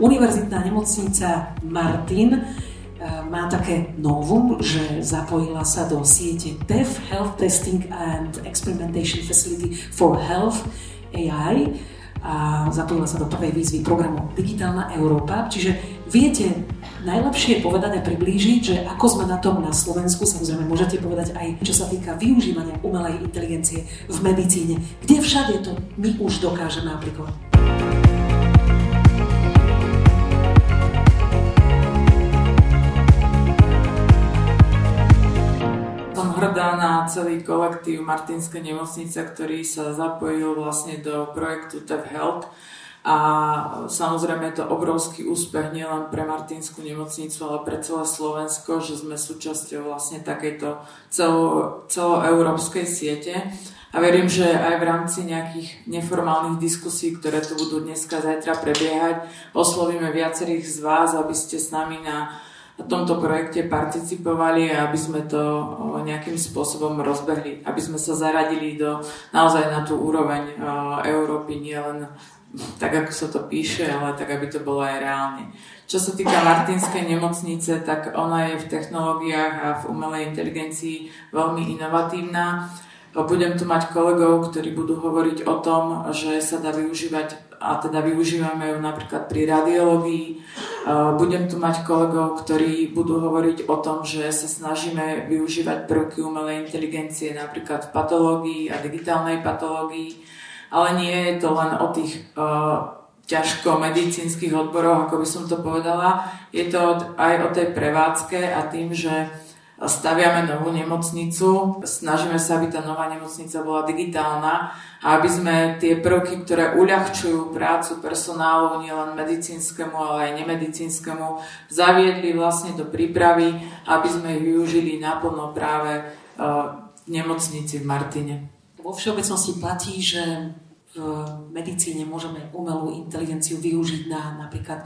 Univerzitná nemocnica Martin má také novum, že zapojila sa do siete TEF, Health Testing and Experimentation Facility for Health AI a zapojila sa do prvej výzvy programu Digitálna Európa. Čiže viete najlepšie povedať a priblížiť, že ako sme na tom na Slovensku, samozrejme môžete povedať aj čo sa týka využívania umelej inteligencie v medicíne, kde všade to my už dokážeme aplikovať. Hrdá na celý kolektív Martinské nemocnice, ktorý sa zapojil vlastne do projektu TEV Health a samozrejme je to obrovský úspech nielen pre Martinskú nemocnicu, ale pre celé Slovensko, že sme súčasťou vlastne takejto celo, celoeurópskej siete. A verím, že aj v rámci nejakých neformálnych diskusí, ktoré tu budú dneska, zajtra prebiehať, oslovíme viacerých z vás, aby ste s nami na na tomto projekte participovali a aby sme to nejakým spôsobom rozbehli, aby sme sa zaradili do, naozaj na tú úroveň Európy, nielen tak, ako sa to píše, ale tak, aby to bolo aj reálne. Čo sa týka Martinskej nemocnice, tak ona je v technológiách a v umelej inteligencii veľmi inovatívna. Budem tu mať kolegov, ktorí budú hovoriť o tom, že sa dá využívať a teda využívame ju napríklad pri radiológii. E, budem tu mať kolegov, ktorí budú hovoriť o tom, že sa snažíme využívať prvky umelej inteligencie napríklad v patológii a digitálnej patológii, ale nie je to len o tých uh, ťažko medicínskych odboroch, ako by som to povedala. Je to aj o tej prevádzke a tým, že staviame novú nemocnicu, snažíme sa, aby tá nová nemocnica bola digitálna a aby sme tie prvky, ktoré uľahčujú prácu personálu, nielen medicínskemu, ale aj nemedicínskemu, zaviedli vlastne do prípravy, aby sme ich využili naplno práve v nemocnici v Martine. Vo všeobecnosti platí, že v medicíne môžeme umelú inteligenciu využiť na napríklad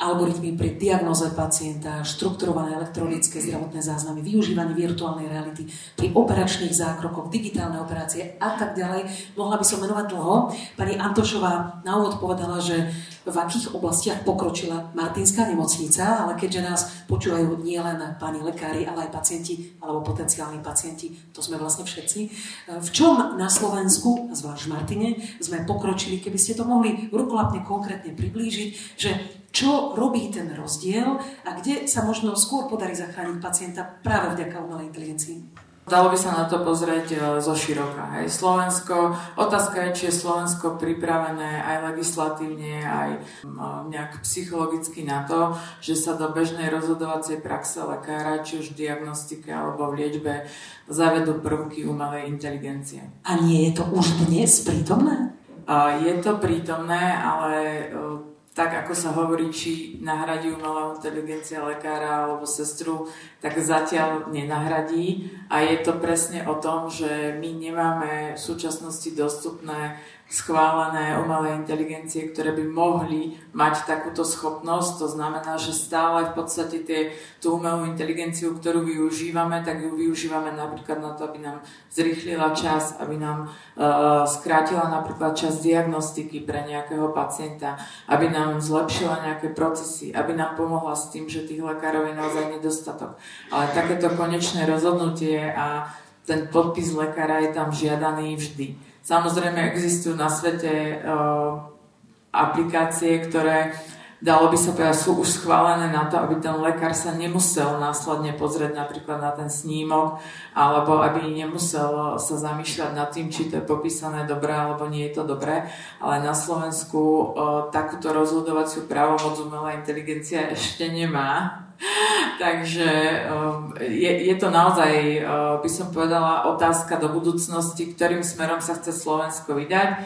algoritmy pri diagnoze pacienta, štrukturované elektronické zdravotné záznamy, využívanie virtuálnej reality pri operačných zákrokoch, digitálne operácie a tak ďalej. Mohla by som menovať dlho. Pani Antošová na úvod povedala, že v akých oblastiach pokročila Martinská nemocnica, ale keďže nás počúvajú nielen pani lekári, ale aj pacienti alebo potenciálni pacienti, to sme vlastne všetci. V čom na Slovensku, zvlášť v Martine, sme pokročili, keby ste to mohli rukolapne konkrétne priblížiť, že čo robí ten rozdiel a kde sa možno skôr podarí zachrániť pacienta práve vďaka umelej inteligencii? Dalo by sa na to pozrieť e, zo široka. Hej. Slovensko, otázka je, či je Slovensko pripravené aj legislatívne, aj nejak psychologicky na to, že sa do bežnej rozhodovacej praxe lekára, či už v diagnostike alebo v liečbe, zavedú prvky umelej inteligencie. A nie je to už dnes prítomné? Je to prítomné, ale e, tak ako sa hovorí, či nahradí umelá inteligencia lekára alebo sestru, tak zatiaľ nenahradí. A je to presne o tom, že my nemáme v súčasnosti dostupné schválené umelé inteligencie, ktoré by mohli mať takúto schopnosť. To znamená, že stále v podstate tie, tú umelú inteligenciu, ktorú využívame, tak ju využívame napríklad na to, aby nám zrýchlila čas, aby nám uh, skrátila napríklad čas diagnostiky pre nejakého pacienta, aby nám zlepšila nejaké procesy, aby nám pomohla s tým, že tých lekárov je naozaj nedostatok. Ale takéto konečné rozhodnutie a ten podpis lekára je tam žiadaný vždy. Samozrejme existujú na svete uh, aplikácie, ktoré dalo by sa povedať, sú už schválené na to, aby ten lekár sa nemusel následne pozrieť napríklad na ten snímok, alebo aby nemusel sa zamýšľať nad tým, či to je popísané dobre, alebo nie je to dobré. Ale na Slovensku uh, takúto rozhodovaciu právomoc umelá inteligencia ešte nemá. Takže um, je, je to naozaj, uh, by som povedala, otázka do budúcnosti, ktorým smerom sa chce Slovensko vydať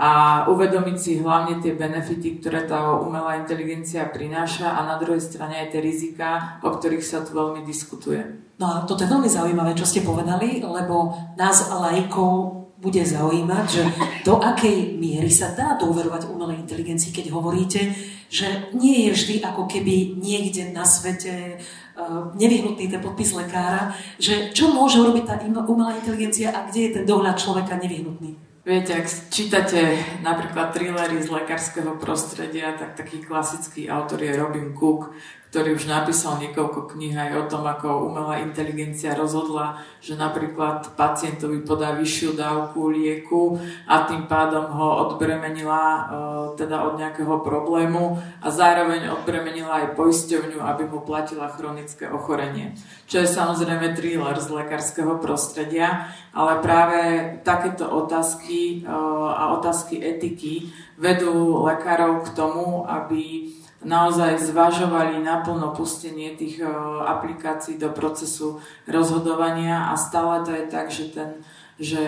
a uvedomiť si hlavne tie benefity, ktoré tá umelá inteligencia prináša a na druhej strane aj tie rizika, o ktorých sa tu veľmi diskutuje. No a toto je veľmi zaujímavé, čo ste povedali, lebo nás lajkov bude zaujímať, že do akej miery sa dá dôverovať umelej inteligencii, keď hovoríte, že nie je vždy ako keby niekde na svete uh, nevyhnutný ten podpis lekára, že čo môže urobiť tá umelá inteligencia a kde je ten dohľad človeka nevyhnutný? Viete, ak čítate napríklad thrillery z lekárskeho prostredia, tak taký klasický autor je Robin Cook, ktorý už napísal niekoľko kníh aj o tom, ako umelá inteligencia rozhodla, že napríklad pacientovi podá vyššiu dávku lieku a tým pádom ho odbremenila e, teda od nejakého problému a zároveň odbremenila aj poisťovňu, aby mu platila chronické ochorenie. Čo je samozrejme thriller z lekárskeho prostredia, ale práve takéto otázky e, a otázky etiky vedú lekárov k tomu, aby naozaj zvažovali naplno pustenie tých e, aplikácií do procesu rozhodovania a stále to je tak, že ten, že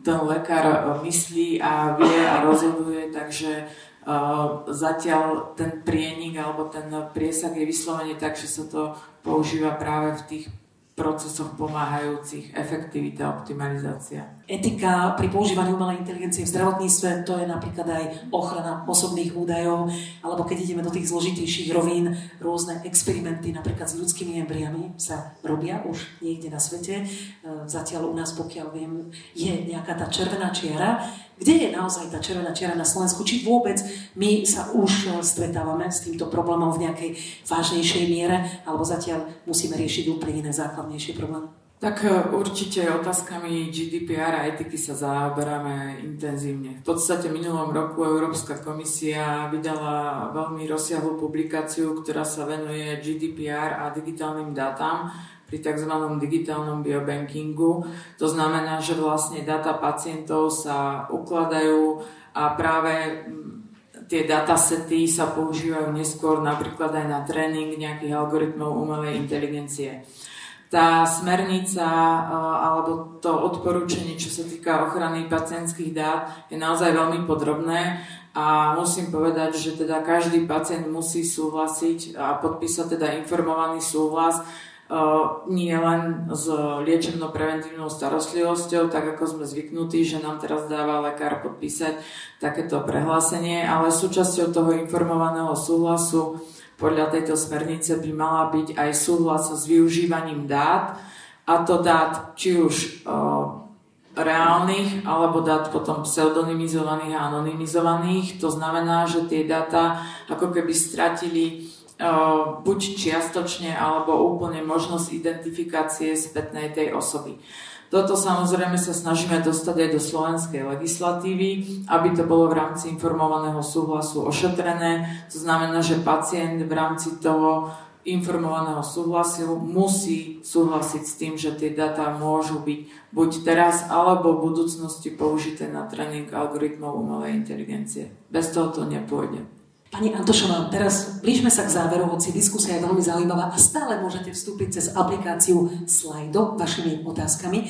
ten lekár myslí a vie a rozhoduje, takže uh, zatiaľ ten prienik alebo ten priesah je vyslovene tak, že sa to používa práve v tých procesoch pomáhajúcich efektivita, optimalizácia. Etika pri používaní umelej inteligencie v zdravotníctve, to je napríklad aj ochrana osobných údajov, alebo keď ideme do tých zložitejších rovín, rôzne experimenty napríklad s ľudskými embriami sa robia už niekde na svete. E, zatiaľ u nás, pokiaľ viem, je nejaká tá červená čiara, kde je naozaj tá červená čiara na Slovensku? Či vôbec my sa už e, stretávame s týmto problémom v nejakej vážnejšej miere, alebo zatiaľ musíme riešiť úplne iné základnejšie problémy? Tak e, určite otázkami GDPR a etiky sa zaoberáme intenzívne. V podstate minulom roku Európska komisia vydala veľmi rozsiahlu publikáciu, ktorá sa venuje GDPR a digitálnym dátam pri tzv. digitálnom biobankingu. To znamená, že vlastne data pacientov sa ukladajú a práve tie datasety sa používajú neskôr napríklad aj na tréning nejakých algoritmov umelej inteligencie. Tá smernica e, alebo to odporúčanie, čo sa týka ochrany pacientských dát, je naozaj veľmi podrobné. A musím povedať, že teda každý pacient musí súhlasiť a podpísať teda informovaný súhlas nie len s liečebno-preventívnou starostlivosťou, tak ako sme zvyknutí, že nám teraz dáva lekár podpísať takéto prehlásenie, ale súčasťou toho informovaného súhlasu podľa tejto smernice by mala byť aj súhlas s využívaním dát, a to dát či už reálnych alebo dát potom pseudonymizovaných a anonymizovaných. To znamená, že tie dáta ako keby stratili buď čiastočne alebo úplne možnosť identifikácie spätnej tej osoby. Toto samozrejme sa snažíme dostať aj do slovenskej legislatívy, aby to bolo v rámci informovaného súhlasu ošetrené. To znamená, že pacient v rámci toho informovaného súhlasu musí súhlasiť s tým, že tie dáta môžu byť buď teraz alebo v budúcnosti použité na tréning algoritmov umelej inteligencie. Bez toho to nepôjde. Pani Antošová, teraz blížme sa k záveru, hoci diskusia je veľmi zaujímavá a stále môžete vstúpiť cez aplikáciu Slido vašimi otázkami.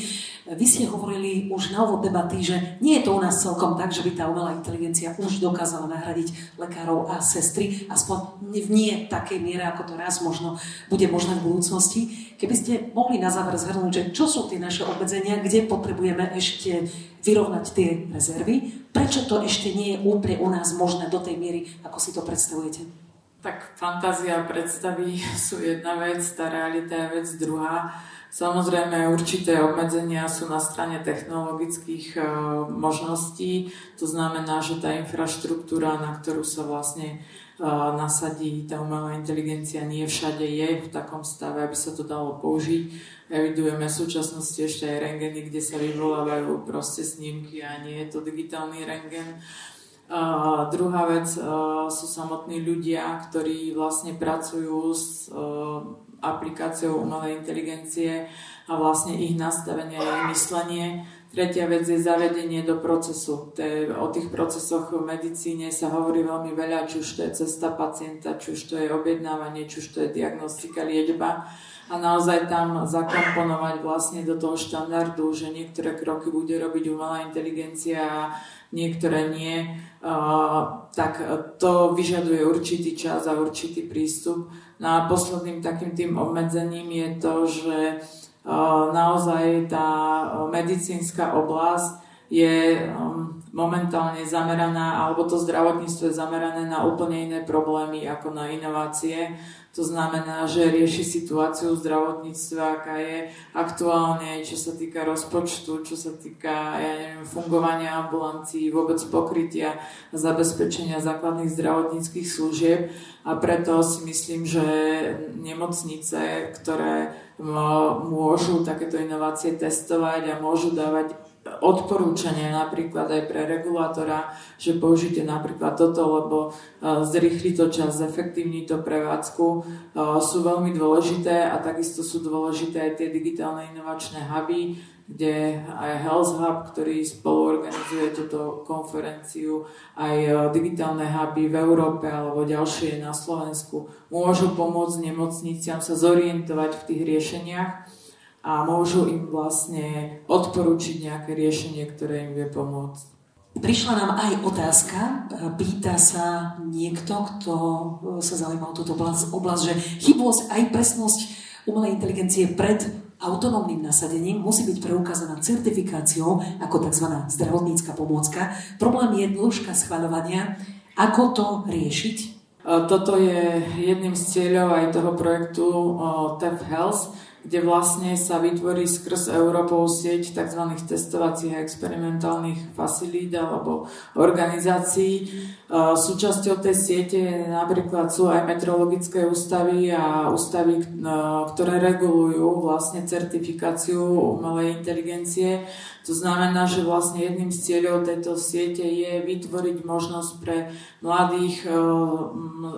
Vy ste hovorili už na úvod debaty, že nie je to u nás celkom tak, že by tá umelá inteligencia už dokázala nahradiť lekárov a sestry, aspoň v nie takej miere, ako to raz možno bude možné v budúcnosti. Keby ste mohli na záver zhrnúť, že čo sú tie naše obmedzenia, kde potrebujeme ešte vyrovnať tie rezervy. Prečo to ešte nie je úplne u nás možné do tej miery, ako si to predstavujete? Tak fantázia predstavy sú jedna vec, tá realita je vec druhá. Samozrejme, určité obmedzenia sú na strane technologických e, možností. To znamená, že tá infraštruktúra, na ktorú sa vlastne e, nasadí tá umelá inteligencia, nie všade je v takom stave, aby sa to dalo použiť evidujeme v súčasnosti ešte aj rengeny, kde sa vyvolávajú proste snímky a nie je to digitálny rengen. A druhá vec sú samotní ľudia, ktorí vlastne pracujú s aplikáciou umelej inteligencie a vlastne ich nastavenie a myslenie. Tretia vec je zavedenie do procesu. Te, o tých procesoch v medicíne sa hovorí veľmi veľa, či už to je cesta pacienta, či už to je objednávanie, či už to je diagnostika, liečba a naozaj tam zakomponovať vlastne do toho štandardu, že niektoré kroky bude robiť umelá inteligencia a niektoré nie, tak to vyžaduje určitý čas a určitý prístup. No a posledným takým tým obmedzením je to, že naozaj tá medicínska oblasť je momentálne zameraná, alebo to zdravotníctvo je zamerané na úplne iné problémy ako na inovácie. To znamená, že rieši situáciu v zdravotníctve, aká je aktuálne, čo sa týka rozpočtu, čo sa týka ja neviem, fungovania ambulancií, vôbec pokrytia a zabezpečenia základných zdravotníckých služieb. A preto si myslím, že nemocnice, ktoré môžu takéto inovácie testovať a môžu dávať odporúčania napríklad aj pre regulátora, že použite napríklad toto, lebo e, zrýchli to čas, zefektívni to prevádzku, e, sú veľmi dôležité a takisto sú dôležité aj tie digitálne inovačné huby, kde aj Health Hub, ktorý spolu organizuje túto konferenciu, aj e, digitálne huby v Európe alebo ďalšie na Slovensku, môžu pomôcť nemocniciam sa zorientovať v tých riešeniach a môžu im vlastne odporučiť nejaké riešenie, ktoré im vie pomôcť. Prišla nám aj otázka, pýta sa niekto, kto sa zaujíma o túto oblasť, že chybosť aj presnosť umelej inteligencie pred autonómnym nasadením musí byť preukázaná certifikáciou ako tzv. zdravotnícka pomôcka. Problém je dĺžka schvaľovania. Ako to riešiť? Toto je jedným z cieľov aj toho projektu TEF Health, kde vlastne sa vytvorí skrz Európou sieť tzv. testovacích a experimentálnych facilít alebo organizácií. Súčasťou tej siete napríklad sú aj meteorologické ústavy a ústavy, ktoré regulujú vlastne certifikáciu umelej inteligencie to znamená, že vlastne jedným z cieľov tejto siete je vytvoriť možnosť pre mladých eh,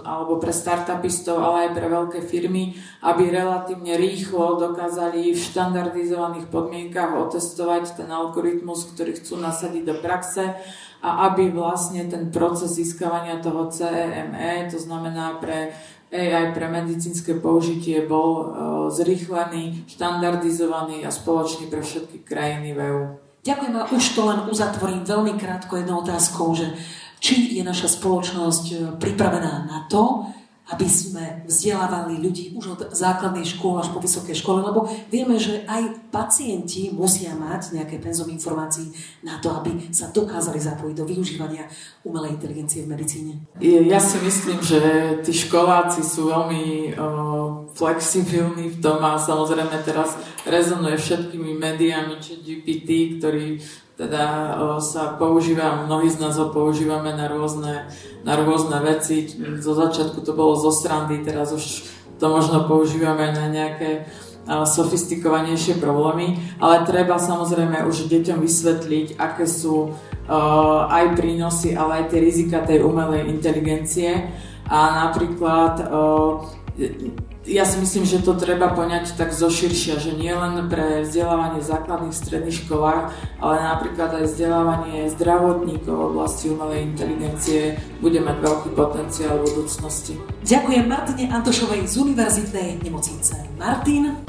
alebo pre startupistov, ale aj pre veľké firmy, aby relatívne rýchlo dokázali v štandardizovaných podmienkach otestovať ten algoritmus, ktorý chcú nasadiť do praxe a aby vlastne ten proces získavania toho CEME, e, to znamená pre AI pre medicínske použitie bol uh, zrýchlený, štandardizovaný a spoločný pre všetky krajiny v EU. Ďakujem a už to len uzatvorím veľmi krátko jednou otázkou, že či je naša spoločnosť e, pripravená na to, aby sme vzdelávali ľudí už od základnej školy až po vysokej škole, lebo vieme, že aj pacienti musia mať nejaké penzum informácií na to, aby sa dokázali zapojiť do využívania umelej inteligencie v medicíne. Ja si myslím, že tí školáci sú veľmi uh, flexibilní v tom a samozrejme teraz rezonuje všetkými médiami, či GPT, ktorý teda sa používa, mnohí z nás ho používame na rôzne, na rôzne veci. Zo začiatku to bolo zo srandy, teraz už to možno používame na nejaké sofistikovanejšie problémy, ale treba samozrejme už deťom vysvetliť, aké sú aj prínosy, ale aj tie rizika tej umelej inteligencie. A napríklad ja si myslím, že to treba poňať tak zoširšia, že nie len pre vzdelávanie základných stredných školách, ale napríklad aj vzdelávanie zdravotníkov v oblasti umelej inteligencie bude mať veľký potenciál v budúcnosti. Ďakujem Martine Antošovej z Univerzitnej nemocnice. Martin.